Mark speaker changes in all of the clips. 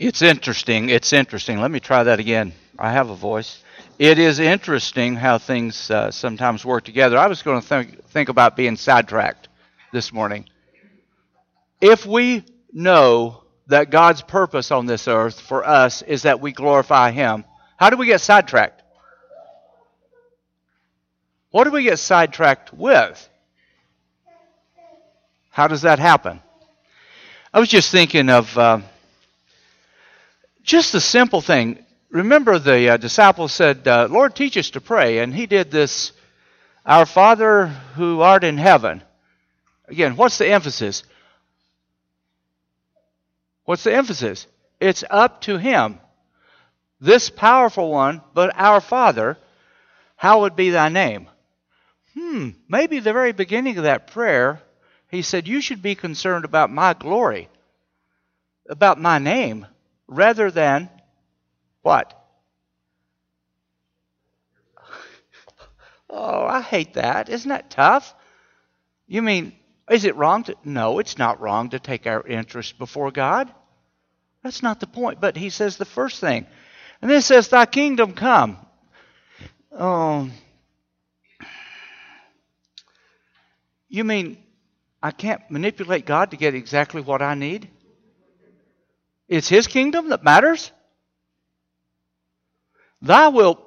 Speaker 1: It's interesting. It's interesting. Let me try that again. I have a voice. It is interesting how things uh, sometimes work together. I was going to think, think about being sidetracked this morning. If we know that God's purpose on this earth for us is that we glorify Him, how do we get sidetracked? What do we get sidetracked with? How does that happen? I was just thinking of. Uh, just the simple thing. Remember, the uh, disciples said, uh, Lord, teach us to pray. And he did this, Our Father who art in heaven. Again, what's the emphasis? What's the emphasis? It's up to him. This powerful one, but our Father, how would be thy name? Hmm, maybe the very beginning of that prayer, he said, You should be concerned about my glory, about my name rather than what? Oh, I hate that. Isn't that tough? You mean, is it wrong to? No, it's not wrong to take our interest before God. That's not the point. But he says the first thing. And then it says, Thy kingdom come. Oh. You mean I can't manipulate God to get exactly what I need? It's His kingdom that matters. Thy will,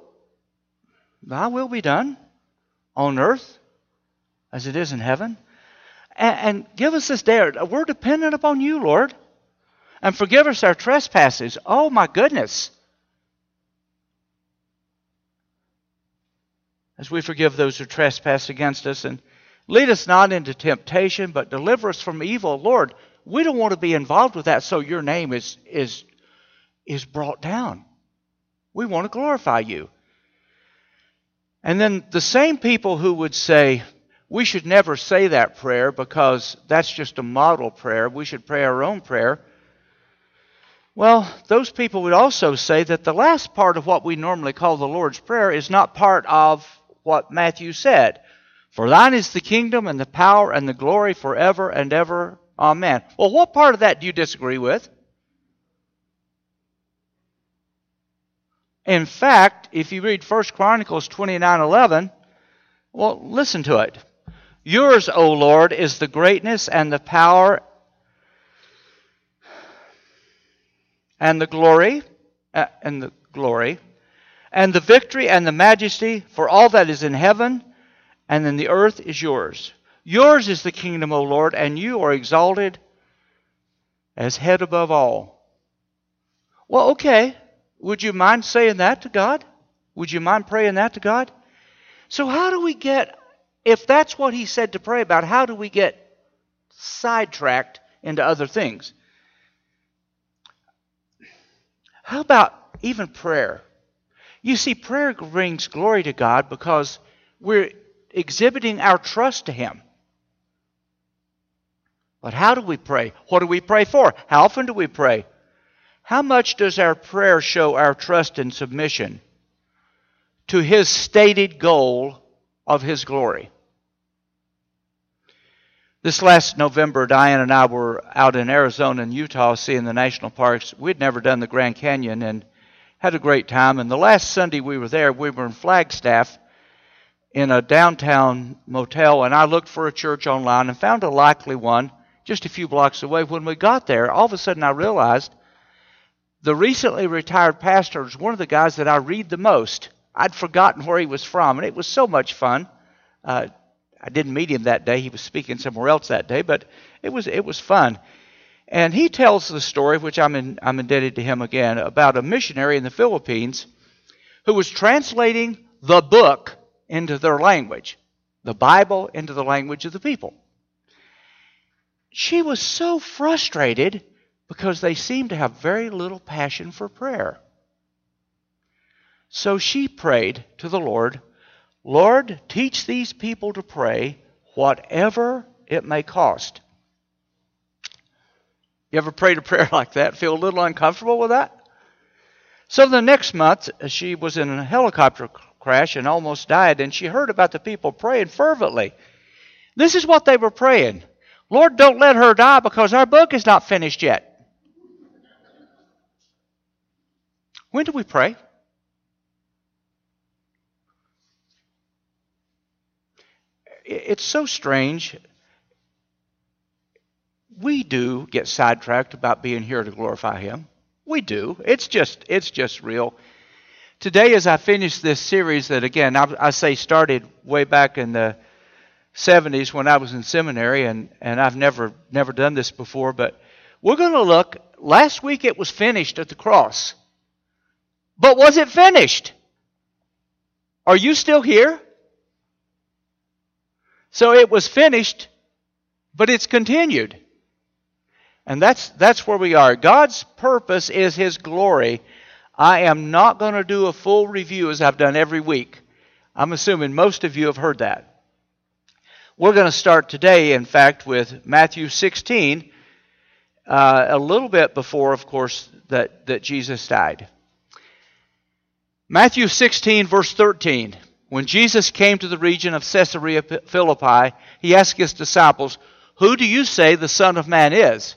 Speaker 1: thy will be done on earth as it is in heaven. And, and give us this day. We're dependent upon you, Lord. And forgive us our trespasses. Oh, my goodness. As we forgive those who trespass against us. And lead us not into temptation, but deliver us from evil. Lord, we don't want to be involved with that so your name is, is, is brought down. We want to glorify you. And then the same people who would say, we should never say that prayer because that's just a model prayer, we should pray our own prayer. Well, those people would also say that the last part of what we normally call the Lord's Prayer is not part of what Matthew said. For thine is the kingdom and the power and the glory forever and ever. Amen. Well, what part of that do you disagree with? In fact, if you read 1 Chronicles 29:11, well, listen to it. Yours, O Lord, is the greatness and the power and the glory uh, and the glory and the victory and the majesty for all that is in heaven and in the earth is yours. Yours is the kingdom, O Lord, and you are exalted as head above all. Well, okay. Would you mind saying that to God? Would you mind praying that to God? So, how do we get, if that's what He said to pray about, how do we get sidetracked into other things? How about even prayer? You see, prayer brings glory to God because we're exhibiting our trust to Him. But how do we pray? What do we pray for? How often do we pray? How much does our prayer show our trust and submission to His stated goal of His glory? This last November, Diane and I were out in Arizona and Utah seeing the national parks. We'd never done the Grand Canyon and had a great time. And the last Sunday we were there, we were in Flagstaff in a downtown motel, and I looked for a church online and found a likely one just a few blocks away. When we got there, all of a sudden I realized the recently retired pastor was one of the guys that I read the most. I'd forgotten where he was from, and it was so much fun. Uh, I didn't meet him that day; he was speaking somewhere else that day, but it was it was fun. And he tells the story, which I'm in, I'm indebted to him again, about a missionary in the Philippines who was translating the book into their language, the Bible into the language of the people she was so frustrated because they seemed to have very little passion for prayer. So she prayed to the Lord, Lord, teach these people to pray whatever it may cost. You ever prayed a prayer like that? Feel a little uncomfortable with that? So the next month, uh, she was in a helicopter crash and almost died, and she heard about the people praying fervently. This is what they were praying Lord, don't let her die because our book is not finished yet. When do we pray? It's so strange. We do get sidetracked about being here to glorify Him. We do. It's just it's just real. Today, as I finish this series, that again I, I say started way back in the 70s when I was in seminary, and, and I've never never done this before, but we're going to look. Last week it was finished at the cross. But was it finished? Are you still here? So it was finished, but it's continued. And that's that's where we are. God's purpose is his glory. I am not going to do a full review as I've done every week. I'm assuming most of you have heard that. We're going to start today, in fact, with Matthew 16, uh, a little bit before, of course, that, that Jesus died. Matthew 16, verse 13. When Jesus came to the region of Caesarea Philippi, he asked his disciples, Who do you say the Son of Man is?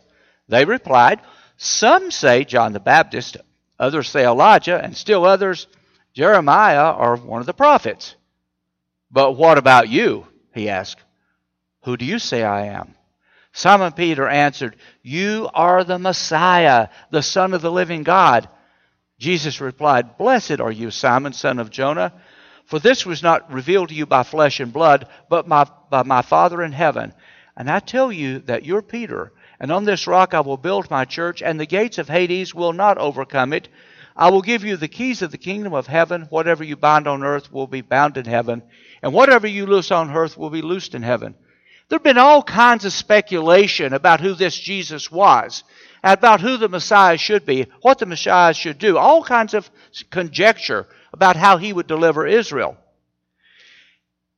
Speaker 1: They replied, Some say John the Baptist, others say Elijah, and still others, Jeremiah or one of the prophets. But what about you? He asked. Who do you say I am? Simon Peter answered, You are the Messiah, the Son of the living God. Jesus replied, Blessed are you, Simon, son of Jonah, for this was not revealed to you by flesh and blood, but my, by my Father in heaven. And I tell you that you're Peter, and on this rock I will build my church, and the gates of Hades will not overcome it. I will give you the keys of the kingdom of heaven. Whatever you bind on earth will be bound in heaven, and whatever you loose on earth will be loosed in heaven. There have been all kinds of speculation about who this Jesus was, about who the Messiah should be, what the Messiah should do, all kinds of conjecture about how he would deliver Israel.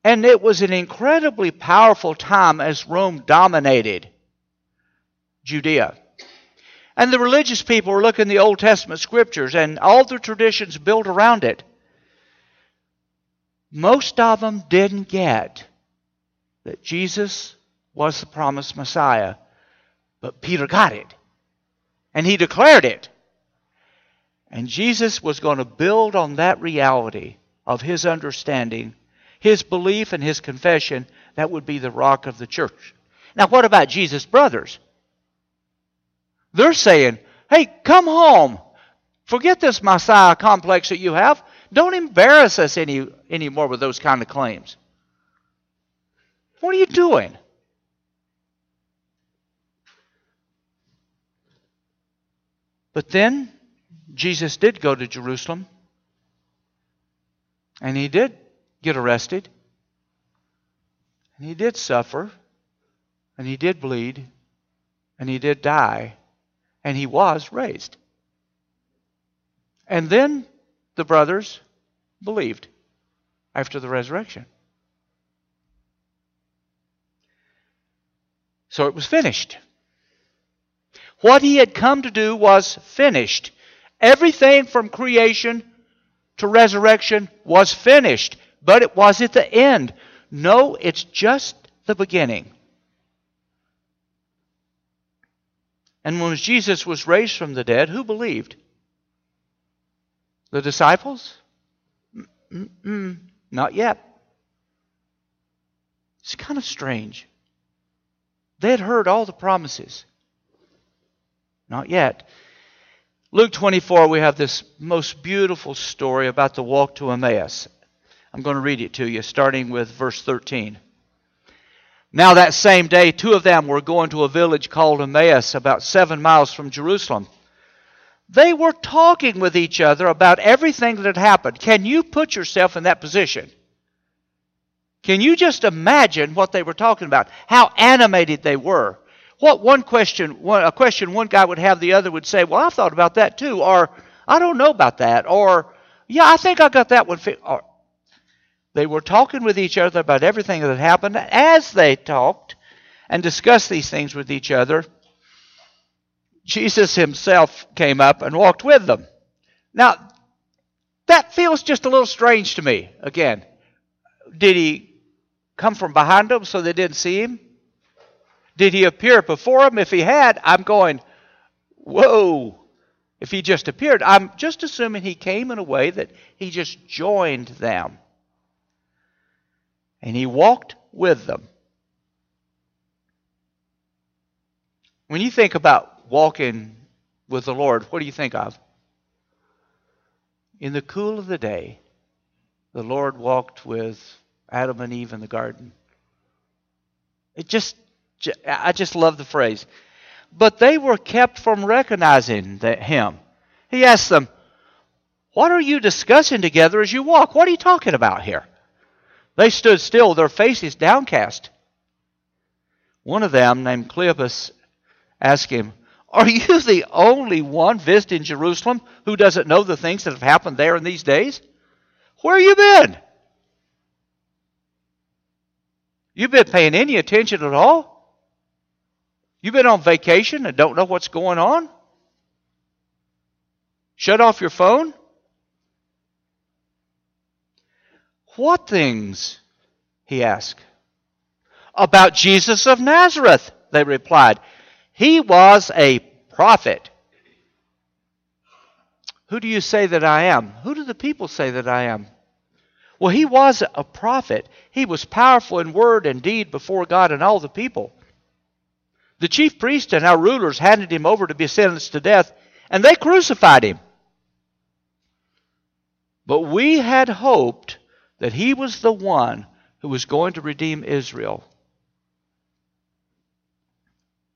Speaker 1: And it was an incredibly powerful time as Rome dominated Judea. And the religious people were looking at the Old Testament scriptures and all the traditions built around it. Most of them didn't get that Jesus was the promised Messiah. But Peter got it. And he declared it. And Jesus was going to build on that reality of his understanding, his belief, and his confession. That would be the rock of the church. Now, what about Jesus' brothers? They're saying, hey, come home. Forget this Messiah complex that you have. Don't embarrass us any anymore with those kind of claims. What are you doing? But then Jesus did go to Jerusalem and he did get arrested and he did suffer and he did bleed and he did die and he was raised. And then the brothers believed after the resurrection. So it was finished. What he had come to do was finished. Everything from creation to resurrection was finished, but it was at the end. No, it's just the beginning. And when Jesus was raised from the dead, who believed? The disciples? Mm-mm, not yet. It's kind of strange. They had heard all the promises. Not yet. Luke 24, we have this most beautiful story about the walk to Emmaus. I'm going to read it to you, starting with verse 13. Now, that same day, two of them were going to a village called Emmaus, about seven miles from Jerusalem. They were talking with each other about everything that had happened. Can you put yourself in that position? Can you just imagine what they were talking about? How animated they were. What one question, one, a question one guy would have, the other would say, "Well, I thought about that too," or "I don't know about that," or "Yeah, I think I got that one." Or, they were talking with each other about everything that happened. As they talked and discussed these things with each other, Jesus himself came up and walked with them. Now, that feels just a little strange to me. Again, did he come from behind them so they didn't see him? Did he appear before them? If he had, I'm going, whoa, if he just appeared. I'm just assuming he came in a way that he just joined them. And he walked with them. When you think about walking with the Lord, what do you think of? In the cool of the day, the Lord walked with Adam and Eve in the garden. It just, I just love the phrase. But they were kept from recognizing him. He asked them, What are you discussing together as you walk? What are you talking about here? They stood still, their faces downcast. One of them, named Cleopas, asked him, Are you the only one visiting Jerusalem who doesn't know the things that have happened there in these days? Where have you been? You've been paying any attention at all? You've been on vacation and don't know what's going on? Shut off your phone? What things? He asked. About Jesus of Nazareth, they replied. He was a prophet. Who do you say that I am? Who do the people say that I am? Well, he was a prophet. He was powerful in word and deed before God and all the people. The chief priests and our rulers handed him over to be sentenced to death, and they crucified him. But we had hoped that he was the one who was going to redeem Israel.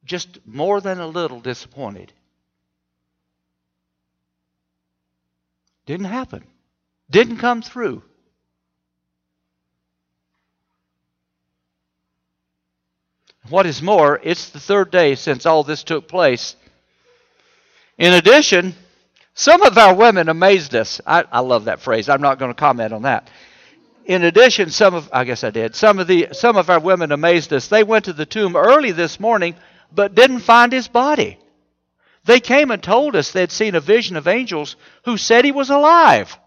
Speaker 1: Just more than a little disappointed. Didn't happen. Didn't come through. What is more, it's the third day since all this took place. In addition, some of our women amazed us. I, I love that phrase. I'm not going to comment on that. In addition, some of I guess I did. Some of the some of our women amazed us. They went to the tomb early this morning, but didn't find his body. They came and told us they'd seen a vision of angels who said he was alive.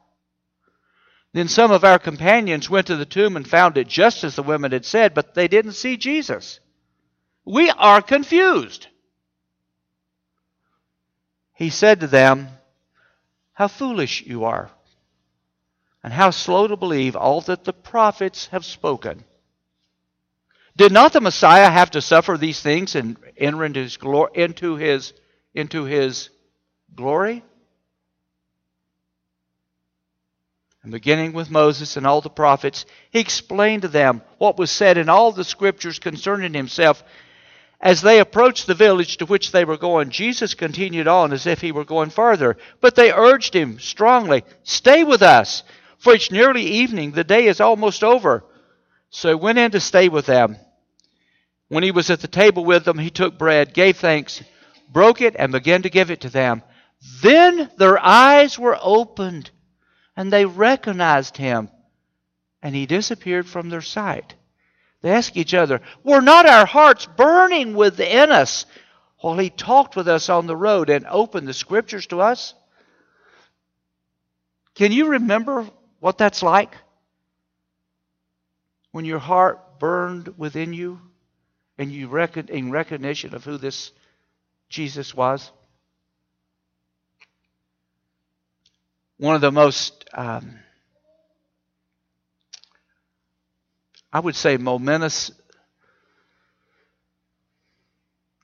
Speaker 1: Then some of our companions went to the tomb and found it just as the women had said, but they didn't see Jesus. We are confused. He said to them, How foolish you are, and how slow to believe all that the prophets have spoken. Did not the Messiah have to suffer these things and enter into his, glory, into his, into his glory? And beginning with Moses and all the prophets, he explained to them what was said in all the scriptures concerning himself as they approached the village to which they were going, Jesus continued on as if he were going farther. But they urged him strongly, Stay with us, for it's nearly evening. The day is almost over. So he went in to stay with them. When he was at the table with them, he took bread, gave thanks, broke it, and began to give it to them. Then their eyes were opened, and they recognized him, and he disappeared from their sight. They ask each other, Were not our hearts burning within us while he talked with us on the road and opened the scriptures to us? Can you remember what that's like? When your heart burned within you and you reckon in recognition of who this Jesus was? One of the most um, I would say, momentous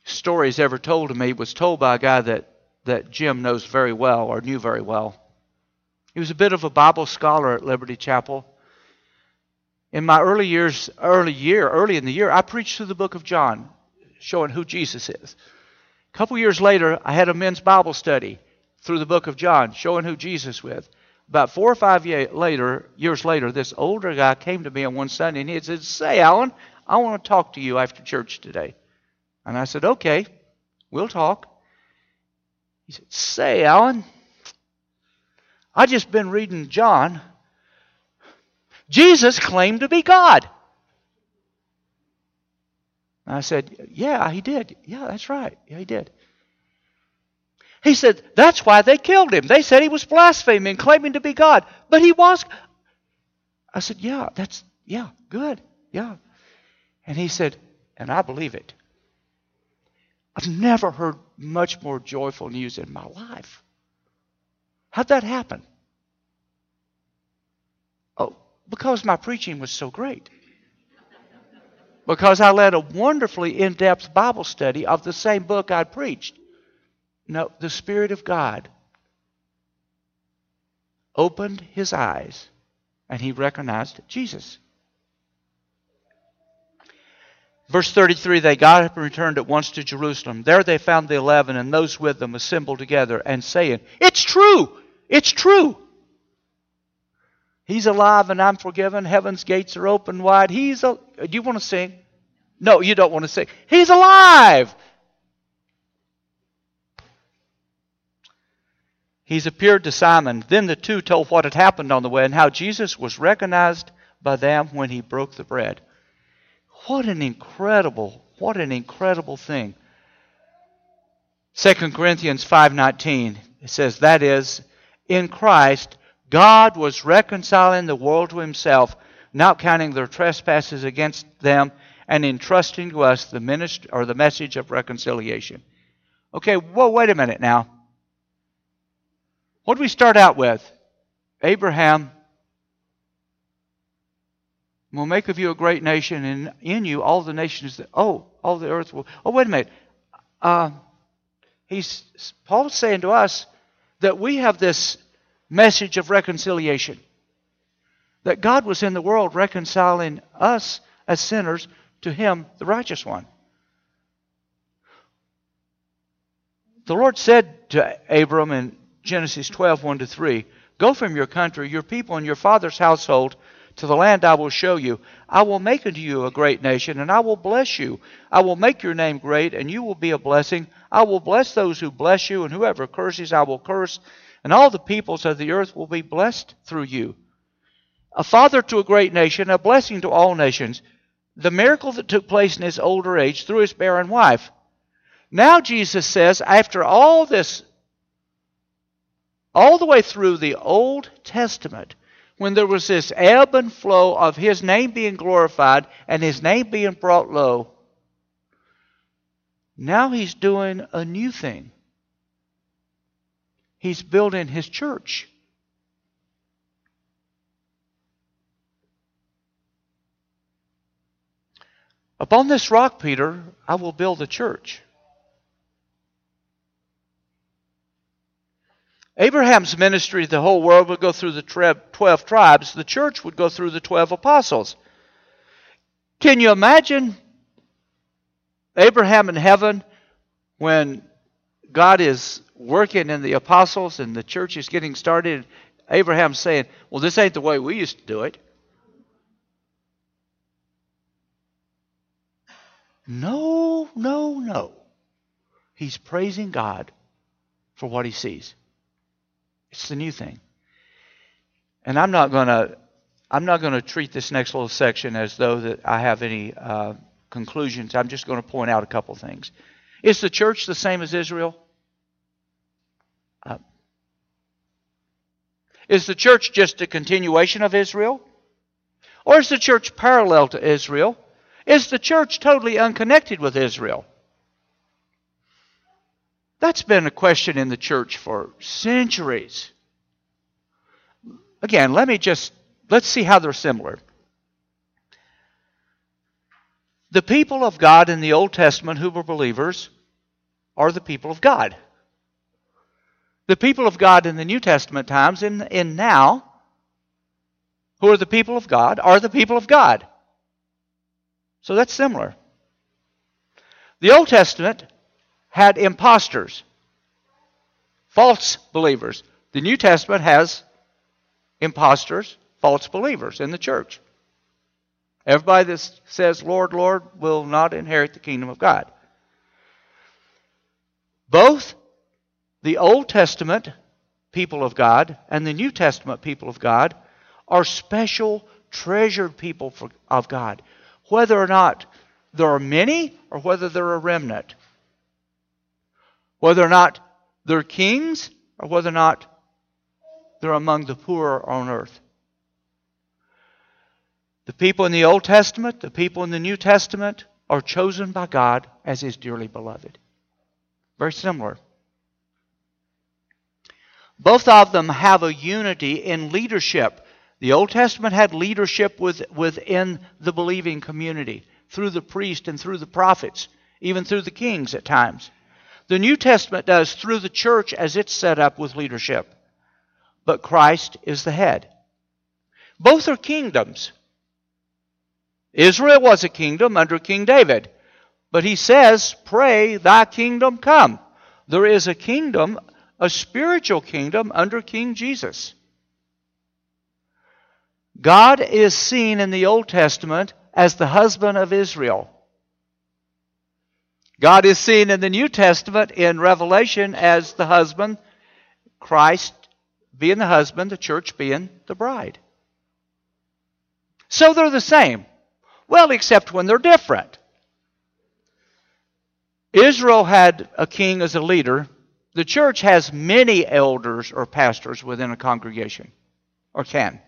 Speaker 1: stories ever told to me was told by a guy that, that Jim knows very well or knew very well. He was a bit of a Bible scholar at Liberty Chapel. In my early years, early year, early in the year, I preached through the book of John, showing who Jesus is. A couple years later, I had a men's Bible study through the book of John, showing who Jesus was. About four or five year later, years later, this older guy came to me on one Sunday and he said, Say, Alan, I want to talk to you after church today. And I said, Okay, we'll talk. He said, Say, Alan, I just been reading John. Jesus claimed to be God. And I said, Yeah, he did. Yeah, that's right. Yeah, he did. He said, that's why they killed him. They said he was blaspheming, claiming to be God. But he was. I said, yeah, that's, yeah, good. Yeah. And he said, and I believe it. I've never heard much more joyful news in my life. How'd that happen? Oh, because my preaching was so great. Because I led a wonderfully in depth Bible study of the same book I'd preached. No, the Spirit of God opened his eyes and he recognized Jesus. Verse 33 They got up and returned at once to Jerusalem. There they found the eleven and those with them assembled together and saying, It's true! It's true! He's alive and I'm forgiven. Heaven's gates are open wide. He's a. Do you want to sing? No, you don't want to sing. He's alive! He's appeared to Simon. Then the two told what had happened on the way and how Jesus was recognized by them when he broke the bread. What an incredible, what an incredible thing. 2 Corinthians 5:19 it says that is in Christ God was reconciling the world to himself, not counting their trespasses against them and entrusting to us the ministry or the message of reconciliation. Okay, well wait a minute now. What do we start out with? Abraham will make of you a great nation, and in you all the nations that oh, all the earth will. Oh, wait a minute. Uh, he's Paul's saying to us that we have this message of reconciliation. That God was in the world reconciling us as sinners to Him, the righteous one. The Lord said to Abram in Genesis 12, 1 to 3. Go from your country, your people, and your father's household to the land I will show you. I will make unto you a great nation, and I will bless you. I will make your name great, and you will be a blessing. I will bless those who bless you, and whoever curses I will curse, and all the peoples of the earth will be blessed through you. A father to a great nation, a blessing to all nations. The miracle that took place in his older age through his barren wife. Now Jesus says, after all this all the way through the Old Testament, when there was this ebb and flow of His name being glorified and His name being brought low, now He's doing a new thing. He's building His church. Upon this rock, Peter, I will build a church. Abraham's ministry to the whole world would go through the 12 tribes. The church would go through the 12 apostles. Can you imagine Abraham in heaven when God is working in the apostles and the church is getting started? Abraham saying, Well, this ain't the way we used to do it. No, no, no. He's praising God for what he sees. It's the new thing. And I'm not going to I'm not going to treat this next little section as though that I have any uh, conclusions. I'm just going to point out a couple things. Is the church the same as Israel? Uh, is the church just a continuation of Israel? Or is the church parallel to Israel? Is the church totally unconnected with Israel? That's been a question in the church for centuries. Again, let me just let's see how they're similar. The people of God in the Old Testament who were believers are the people of God. The people of God in the New Testament times, in, in now, who are the people of God, are the people of God. So that's similar. The Old Testament had impostors, false believers. The New Testament has impostors, false believers in the church. Everybody that says, Lord, Lord, will not inherit the kingdom of God. Both the Old Testament people of God and the New Testament people of God are special, treasured people of God. Whether or not there are many or whether they're a remnant whether or not they're kings or whether or not they're among the poor on earth. The people in the Old Testament, the people in the New Testament are chosen by God as His dearly beloved. Very similar. Both of them have a unity in leadership. The Old Testament had leadership with, within the believing community through the priest and through the prophets, even through the kings at times. The New Testament does through the church as it's set up with leadership. But Christ is the head. Both are kingdoms. Israel was a kingdom under King David. But he says, Pray, thy kingdom come. There is a kingdom, a spiritual kingdom under King Jesus. God is seen in the Old Testament as the husband of Israel. God is seen in the New Testament in Revelation as the husband, Christ being the husband, the church being the bride. So they're the same. Well, except when they're different. Israel had a king as a leader. The church has many elders or pastors within a congregation, or can.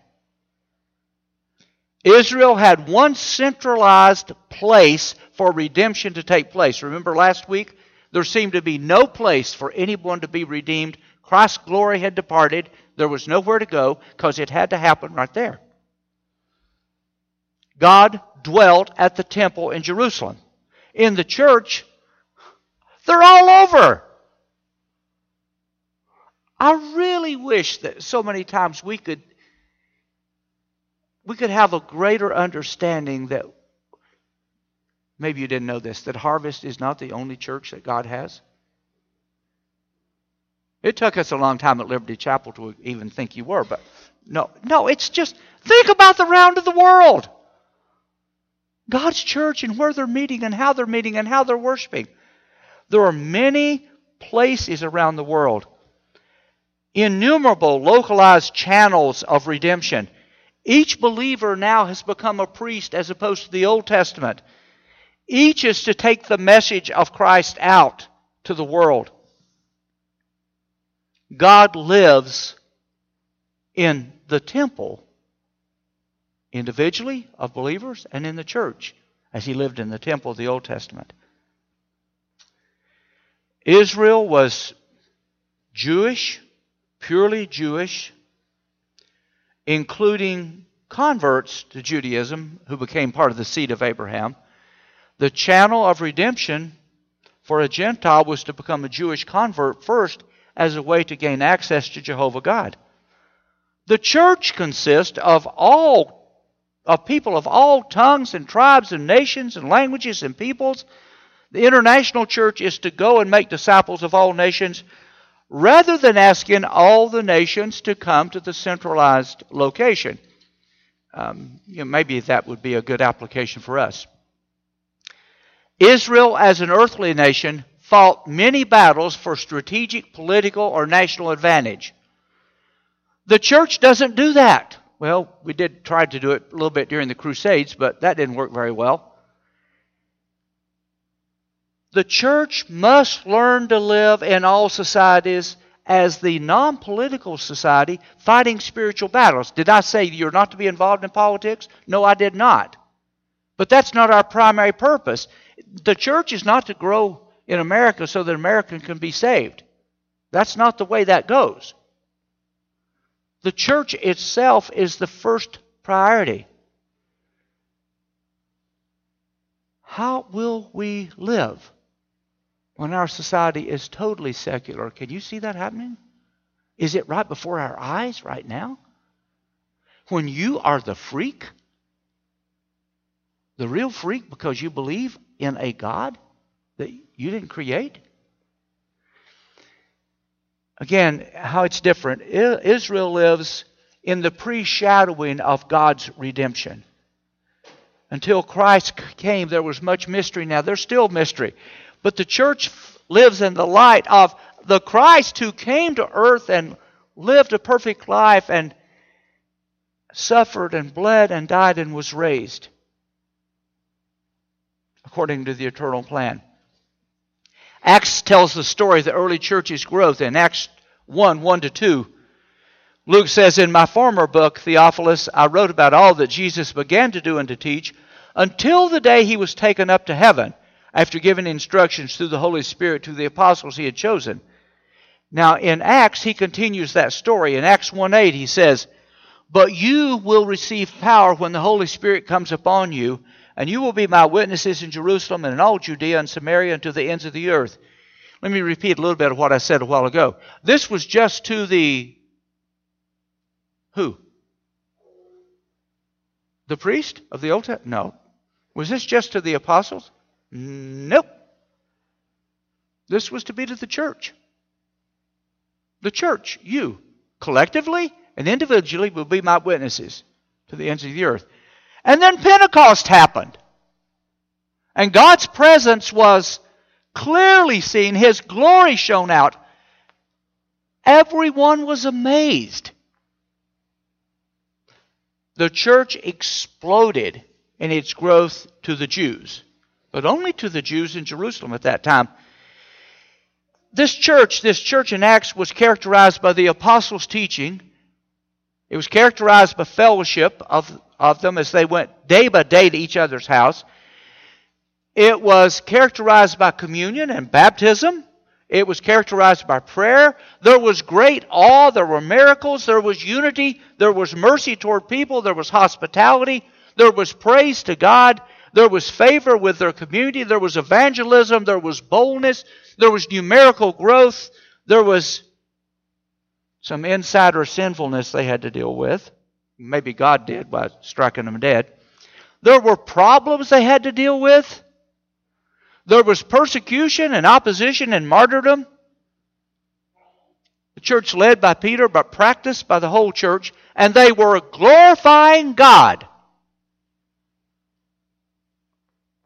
Speaker 1: Israel had one centralized place for redemption to take place. Remember last week? There seemed to be no place for anyone to be redeemed. Christ's glory had departed. There was nowhere to go because it had to happen right there. God dwelt at the temple in Jerusalem. In the church, they're all over. I really wish that so many times we could we could have a greater understanding that maybe you didn't know this that Harvest is not the only church that God has. It took us a long time at Liberty Chapel to even think you were, but no, no, it's just think about the round of the world. God's church and where they're meeting and how they're meeting and how they're worshiping. There are many places around the world, innumerable localized channels of redemption. Each believer now has become a priest as opposed to the Old Testament. Each is to take the message of Christ out to the world. God lives in the temple, individually of believers, and in the church, as he lived in the temple of the Old Testament. Israel was Jewish, purely Jewish, including converts to Judaism who became part of the seed of Abraham. The channel of redemption for a Gentile was to become a Jewish convert first as a way to gain access to Jehovah God. The church consists of all of people of all tongues and tribes and nations and languages and peoples the international church is to go and make disciples of all nations rather than asking all the nations to come to the centralized location. Um, you know, maybe that would be a good application for us. Israel, as an earthly nation, fought many battles for strategic, political, or national advantage. The church doesn't do that. Well, we did try to do it a little bit during the Crusades, but that didn't work very well. The church must learn to live in all societies as the non political society fighting spiritual battles. Did I say you're not to be involved in politics? No, I did not. But that's not our primary purpose. The church is not to grow in America so that America can be saved. That's not the way that goes. The church itself is the first priority. How will we live? When our society is totally secular. Can you see that happening? Is it right before our eyes right now? When you are the freak, the real freak because you believe in a God that you didn't create? Again, how it's different. Israel lives in the pre shadowing of God's redemption. Until Christ came, there was much mystery. Now, there's still mystery. But the church lives in the light of the Christ who came to earth and lived a perfect life and suffered and bled and died and was raised according to the eternal plan. Acts tells the story of the early church's growth in Acts 1 1 to 2. Luke says, In my former book, Theophilus, I wrote about all that Jesus began to do and to teach until the day he was taken up to heaven after giving instructions through the Holy Spirit to the apostles he had chosen. Now, in Acts, he continues that story. In Acts 1 8, he says, But you will receive power when the Holy Spirit comes upon you, and you will be my witnesses in Jerusalem and in all Judea and Samaria and to the ends of the earth. Let me repeat a little bit of what I said a while ago. This was just to the who? The priest of the Old Testament? No. Was this just to the apostles? Nope. This was to be to the church. The church, you, collectively and individually, will be my witnesses to the ends of the earth. And then Pentecost happened. And God's presence was clearly seen, His glory shone out. Everyone was amazed. The church exploded in its growth to the Jews, but only to the Jews in Jerusalem at that time. This church, this church in Acts, was characterized by the apostles' teaching. It was characterized by fellowship of, of them as they went day by day to each other's house. It was characterized by communion and baptism. It was characterized by prayer. There was great awe. There were miracles. There was unity. There was mercy toward people. There was hospitality. There was praise to God. There was favor with their community. There was evangelism. There was boldness. There was numerical growth. There was some insider sinfulness they had to deal with. Maybe God did by striking them dead. There were problems they had to deal with. There was persecution and opposition and martyrdom. The church led by Peter, but practiced by the whole church, and they were glorifying God.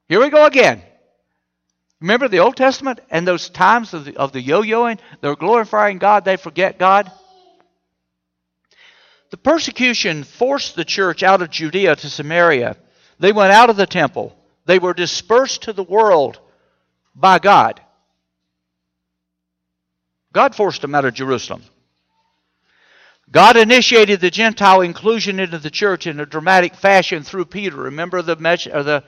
Speaker 1: Here we go again. Remember the Old Testament and those times of the, of the yo-yoing? They're glorifying God, they forget God. The persecution forced the church out of Judea to Samaria. They went out of the temple. They were dispersed to the world by God. God forced them out of Jerusalem. God initiated the Gentile inclusion into the church in a dramatic fashion through Peter. Remember the the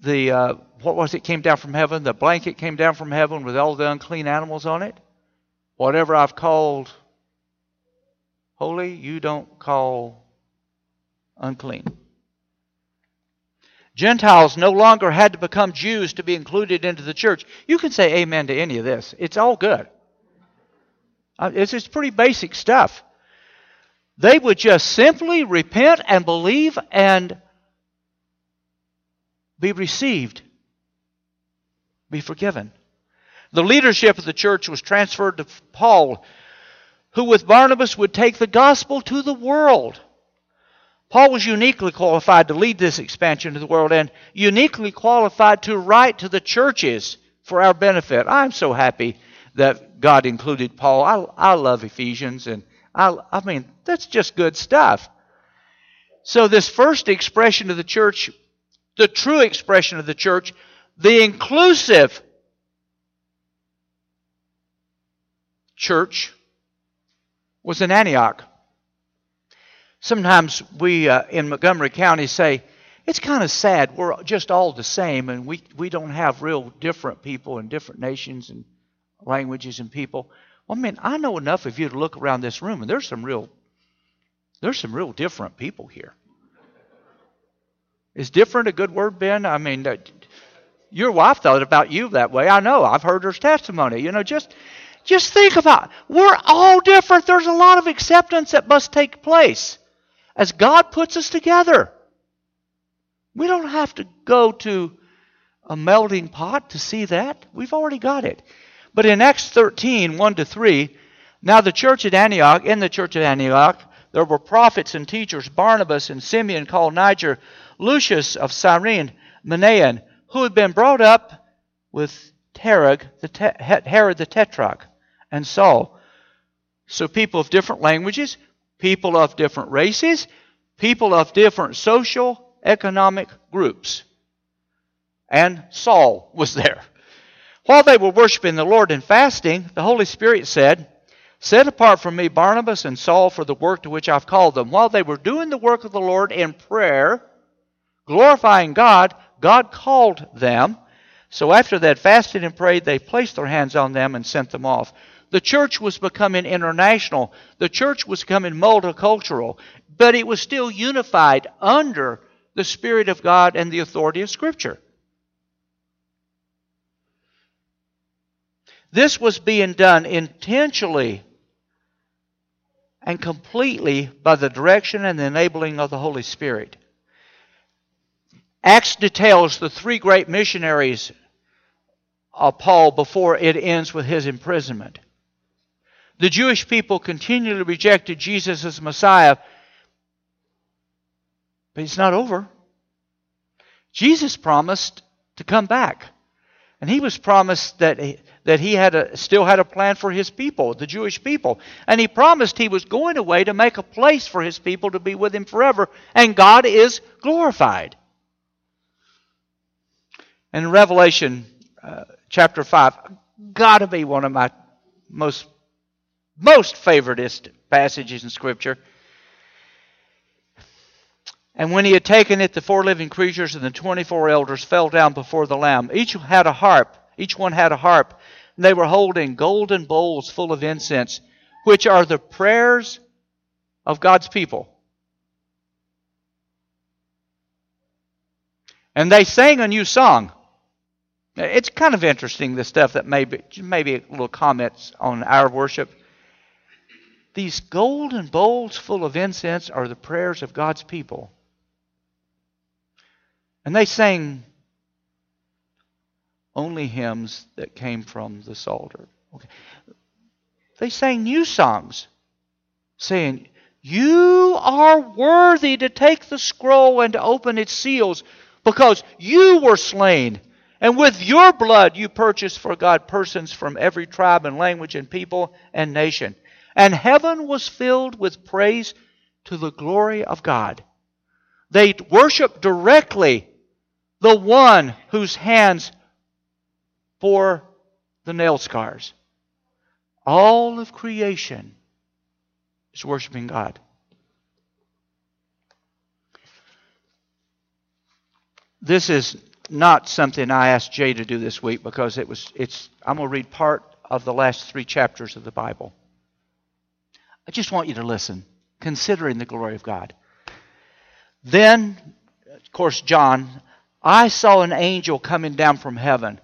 Speaker 1: the uh, what was it came down from heaven? The blanket came down from heaven with all the unclean animals on it. Whatever I've called holy, you don't call unclean. Gentiles no longer had to become Jews to be included into the church. You can say amen to any of this. It's all good. Uh, it's just pretty basic stuff. They would just simply repent and believe and be received, be forgiven. The leadership of the church was transferred to Paul, who with Barnabas would take the gospel to the world. Paul was uniquely qualified to lead this expansion to the world and uniquely qualified to write to the churches for our benefit. I'm so happy that God included Paul. I, I love Ephesians, and I, I mean, that's just good stuff. So, this first expression of the church, the true expression of the church, the inclusive church, was in Antioch. Sometimes we uh, in Montgomery County say, it's kind of sad. We're just all the same, and we, we don't have real different people and different nations and languages and people. Well, I mean, I know enough of you to look around this room, and there's some real there's some real different people here. Is different a good word, Ben? I mean, your wife thought about you that way. I know. I've heard her testimony. You know, just just think about it. We're all different. There's a lot of acceptance that must take place as God puts us together. We don't have to go to a melting pot to see that. We've already got it. But in Acts 13, 1 to 3, now the church at Antioch, in the church at Antioch, there were prophets and teachers, Barnabas and Simeon called Niger, Lucius of Cyrene, Manaen, who had been brought up with Herod the, Herod the Tetrarch, and Saul. So people of different languages, people of different races, people of different social, economic groups. And Saul was there. While they were worshiping the Lord and fasting, the Holy Spirit said, Set apart from me Barnabas and Saul for the work to which I've called them. While they were doing the work of the Lord in prayer, glorifying God, God called them. So after they had fasted and prayed, they placed their hands on them and sent them off. The church was becoming international. The church was becoming multicultural, but it was still unified under the Spirit of God and the authority of Scripture. This was being done intentionally and completely by the direction and the enabling of the Holy Spirit. Acts details the three great missionaries of Paul before it ends with his imprisonment. The Jewish people continually rejected Jesus as Messiah, but it's not over. Jesus promised to come back. And he was promised that he, that he had a, still had a plan for his people, the Jewish people. And he promised he was going away to make a place for his people to be with him forever. And God is glorified. In Revelation uh, chapter 5, got to be one of my most, most favoritist passages in Scripture. And when he had taken it, the four living creatures and the twenty four elders fell down before the Lamb. Each had a harp. Each one had a harp. And they were holding golden bowls full of incense, which are the prayers of God's people. And they sang a new song. It's kind of interesting, the stuff that maybe, maybe little comments on our worship. These golden bowls full of incense are the prayers of God's people. And they sang only hymns that came from the Psalter. Okay. They sang new songs, saying, You are worthy to take the scroll and to open its seals, because you were slain. And with your blood you purchased for God persons from every tribe and language and people and nation. And heaven was filled with praise to the glory of God. They worshiped directly the one whose hands bore the nail scars. All of creation is worshiping God. This is not something I asked Jay to do this week because it was it's I'm going to read part of the last 3 chapters of the Bible. I just want you to listen, considering the glory of God. Then of course John I saw an angel coming down from heaven,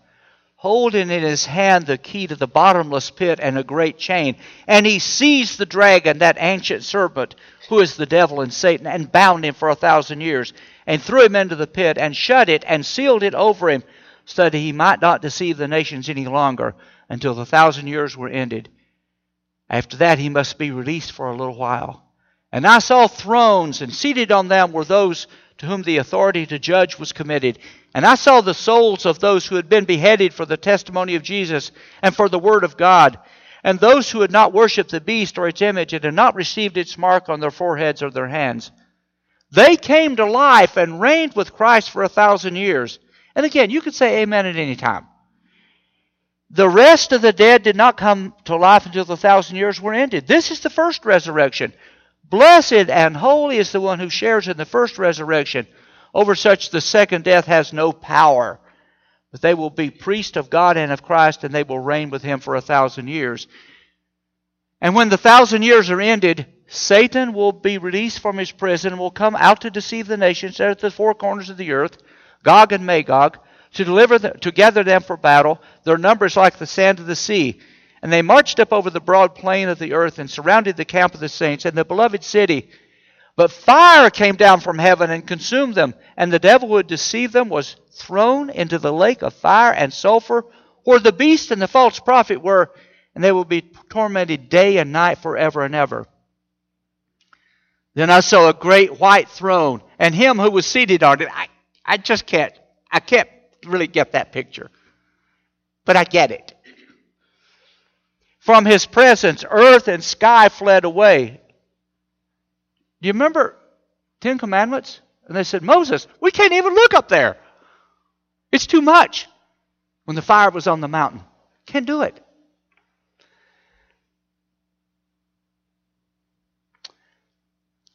Speaker 1: holding in his hand the key to the bottomless pit and a great chain. And he seized the dragon, that ancient serpent, who is the devil and Satan, and bound him for a thousand years, and threw him into the pit, and shut it, and sealed it over him, so that he might not deceive the nations any longer until the thousand years were ended. After that, he must be released for a little while. And I saw thrones, and seated on them were those to whom the authority to judge was committed. And I saw the souls of those who had been beheaded for the testimony of Jesus and for the word of God, and those who had not worshipped the beast or its image and had not received its mark on their foreheads or their hands. They came to life and reigned with Christ for a thousand years. And again, you could say amen at any time. The rest of the dead did not come to life until the thousand years were ended. This is the first resurrection. Blessed and holy is the one who shares in the first resurrection. Over such the second death has no power. But they will be priests of God and of Christ, and they will reign with him for a thousand years. And when the thousand years are ended, Satan will be released from his prison and will come out to deceive the nations at the four corners of the earth, Gog and Magog, to deliver them, to gather them for battle. Their numbers like the sand of the sea. And they marched up over the broad plain of the earth and surrounded the camp of the saints and the beloved city. But fire came down from heaven and consumed them, and the devil who had deceived them was thrown into the lake of fire and sulfur, where the beast and the false prophet were, and they will be tormented day and night forever and ever. Then I saw a great white throne, and him who was seated on it. I, I just can't, I can't really get that picture. But I get it. From his presence, earth and sky fled away. Do you remember Ten Commandments? And they said, Moses, we can't even look up there. It's too much. When the fire was on the mountain, can't do it.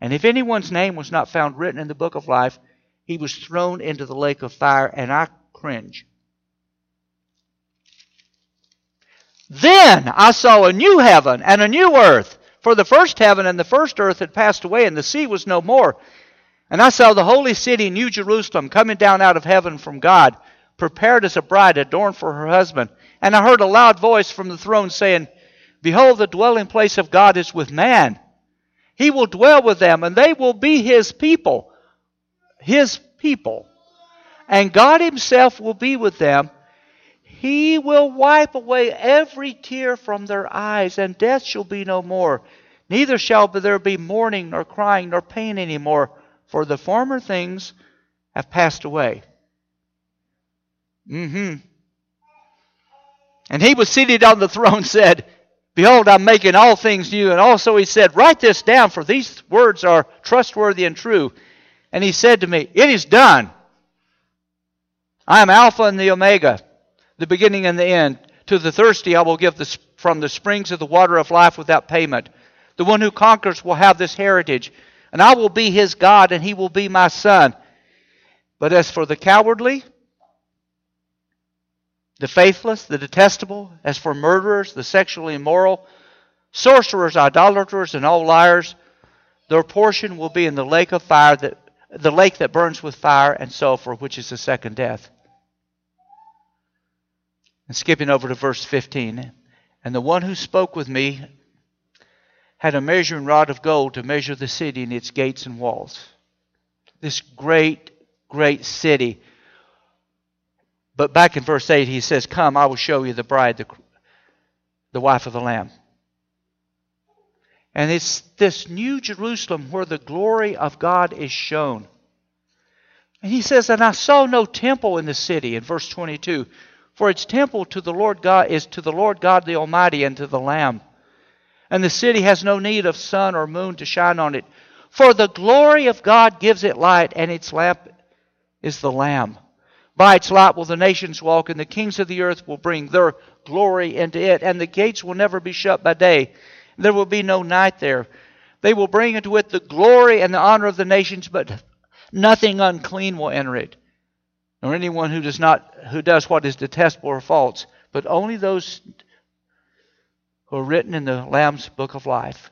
Speaker 1: And if anyone's name was not found written in the book of life, he was thrown into the lake of fire, and I cringe. Then I saw a new heaven and a new earth, for the first heaven and the first earth had passed away, and the sea was no more. And I saw the holy city, New Jerusalem, coming down out of heaven from God, prepared as a bride adorned for her husband. And I heard a loud voice from the throne saying, Behold, the dwelling place of God is with man. He will dwell with them, and they will be his people. His people. And God himself will be with them. He will wipe away every tear from their eyes, and death shall be no more. Neither shall there be mourning, nor crying, nor pain any more, for the former things have passed away. Mm-hmm. And he was seated on the throne said, Behold, I'm making all things new. And also he said, Write this down, for these words are trustworthy and true. And he said to me, It is done. I am Alpha and the Omega, the beginning and the end. To the thirsty I will give the, from the springs of the water of life without payment. The one who conquers will have this heritage, and I will be his God, and he will be my son. But as for the cowardly, the faithless, the detestable, as for murderers, the sexually immoral, sorcerers, idolaters, and all liars, their portion will be in the lake of fire that the lake that burns with fire and sulfur, which is the second death. And skipping over to verse 15. And the one who spoke with me had a measuring rod of gold to measure the city and its gates and walls. This great, great city but back in verse 8, he says, Come, I will show you the bride, the, the wife of the Lamb. And it's this new Jerusalem where the glory of God is shown. And he says, And I saw no temple in the city, in verse 22, for its temple to the Lord God is to the Lord God the Almighty and to the Lamb. And the city has no need of sun or moon to shine on it, for the glory of God gives it light, and its lamp is the Lamb. By its light will the nations walk, and the kings of the earth will bring their glory into it, and the gates will never be shut by day. There will be no night there. They will bring into it the glory and the honor of the nations, but nothing unclean will enter it, nor anyone who does not who does what is detestable or false, but only those who are written in the Lamb's book of life.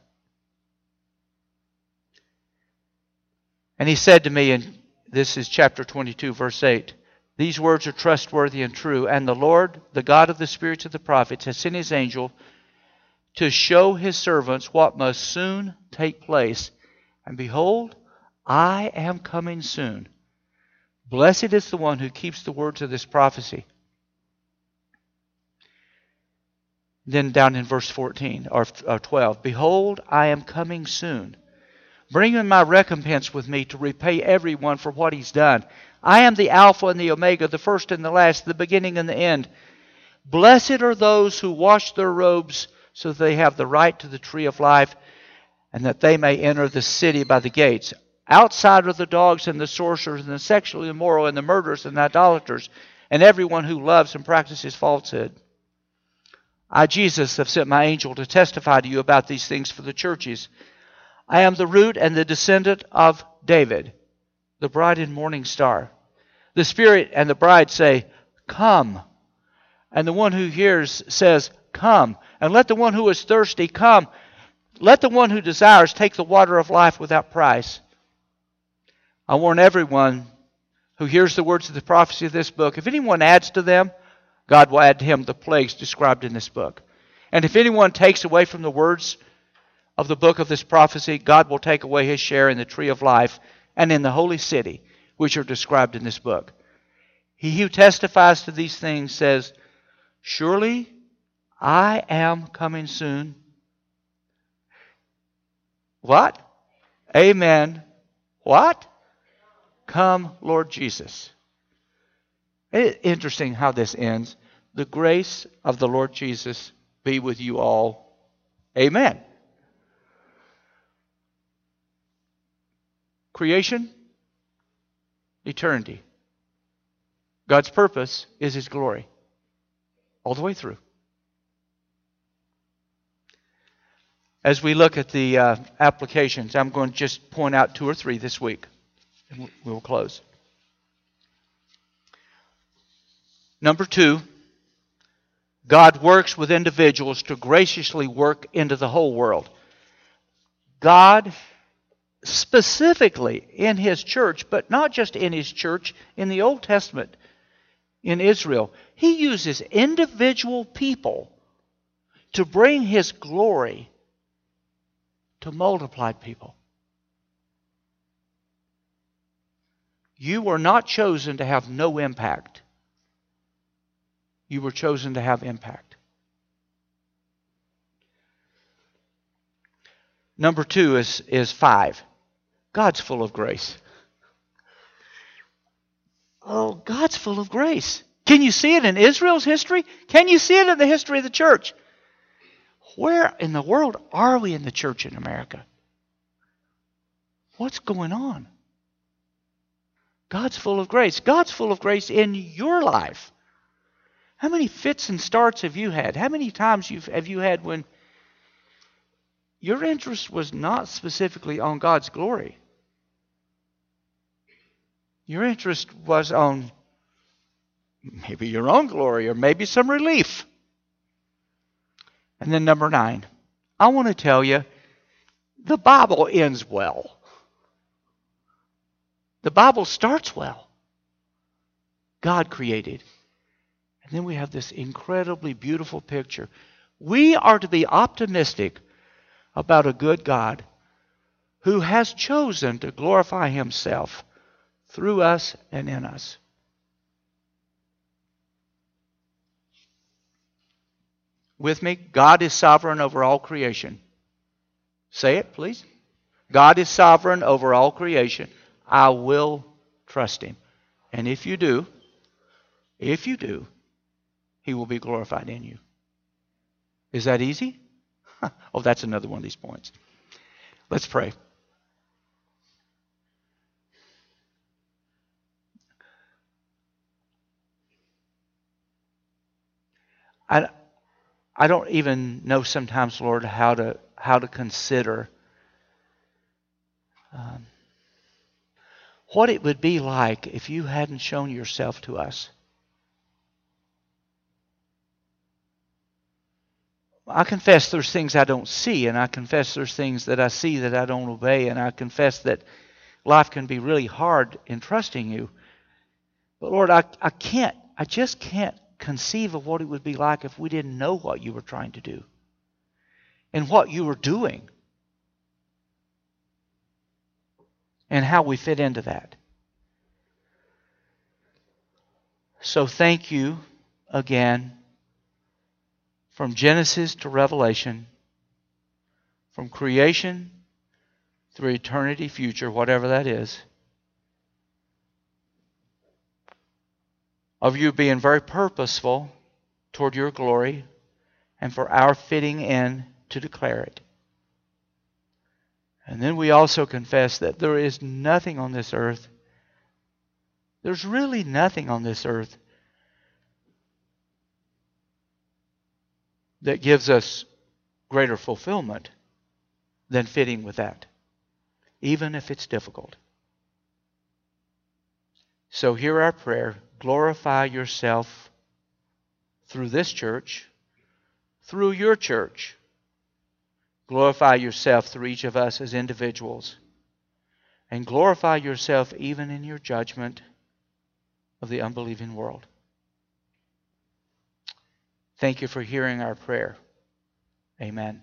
Speaker 1: And he said to me, and this is chapter 22, verse 8. These words are trustworthy and true. And the Lord, the God of the spirits of the prophets, has sent his angel to show his servants what must soon take place. And behold, I am coming soon. Blessed is the one who keeps the words of this prophecy. Then down in verse 14 or 12, Behold, I am coming soon. Bringing my recompense with me to repay everyone for what he's done. I am the Alpha and the Omega, the first and the last, the beginning and the end. Blessed are those who wash their robes so that they have the right to the tree of life and that they may enter the city by the gates. Outside are the dogs and the sorcerers and the sexually immoral and the murderers and the idolaters and everyone who loves and practices falsehood. I, Jesus, have sent my angel to testify to you about these things for the churches. I am the root and the descendant of David the bride and morning star. The Spirit and the bride say, Come. And the one who hears says, Come. And let the one who is thirsty come. Let the one who desires take the water of life without price. I warn everyone who hears the words of the prophecy of this book if anyone adds to them, God will add to him the plagues described in this book. And if anyone takes away from the words of the book of this prophecy, God will take away his share in the tree of life and in the holy city, which are described in this book. He who testifies to these things says, Surely I am coming soon. What? Amen. What? Come, Lord Jesus. Interesting how this ends. The grace of the Lord Jesus be with you all. Amen. Creation, eternity. God's purpose is His glory all the way through. As we look at the uh, applications, I'm going to just point out two or three this week, and we will close. Number two, God works with individuals to graciously work into the whole world. God specifically in his church, but not just in his church, in the Old Testament, in Israel, he uses individual people to bring his glory to multiplied people. You were not chosen to have no impact. You were chosen to have impact. Number two is, is five. God's full of grace. Oh, God's full of grace. Can you see it in Israel's history? Can you see it in the history of the church? Where in the world are we in the church in America? What's going on? God's full of grace. God's full of grace in your life. How many fits and starts have you had? How many times have you had when your interest was not specifically on God's glory? Your interest was on maybe your own glory or maybe some relief. And then number nine, I want to tell you the Bible ends well. The Bible starts well. God created. And then we have this incredibly beautiful picture. We are to be optimistic about a good God who has chosen to glorify himself through us and in us. With me, God is sovereign over all creation. Say it, please. God is sovereign over all creation. I will trust him. And if you do, if you do, he will be glorified in you. Is that easy? oh, that's another one of these points. Let's pray. I, I don't even know sometimes, Lord, how to how to consider um, what it would be like if you hadn't shown yourself to us. I confess there's things I don't see, and I confess there's things that I see that I don't obey, and I confess that life can be really hard in trusting you. But Lord, I, I can't, I just can't conceive of what it would be like if we didn't know what you were trying to do and what you were doing and how we fit into that. So thank you again from Genesis to Revelation, from creation through eternity future, whatever that is, of you being very purposeful toward your glory and for our fitting in to declare it. And then we also confess that there is nothing on this earth, there's really nothing on this earth that gives us greater fulfillment than fitting with that, even if it's difficult. So, hear our prayer. Glorify yourself through this church, through your church. Glorify yourself through each of us as individuals. And glorify yourself even in your judgment of the unbelieving world. Thank you for hearing our prayer. Amen.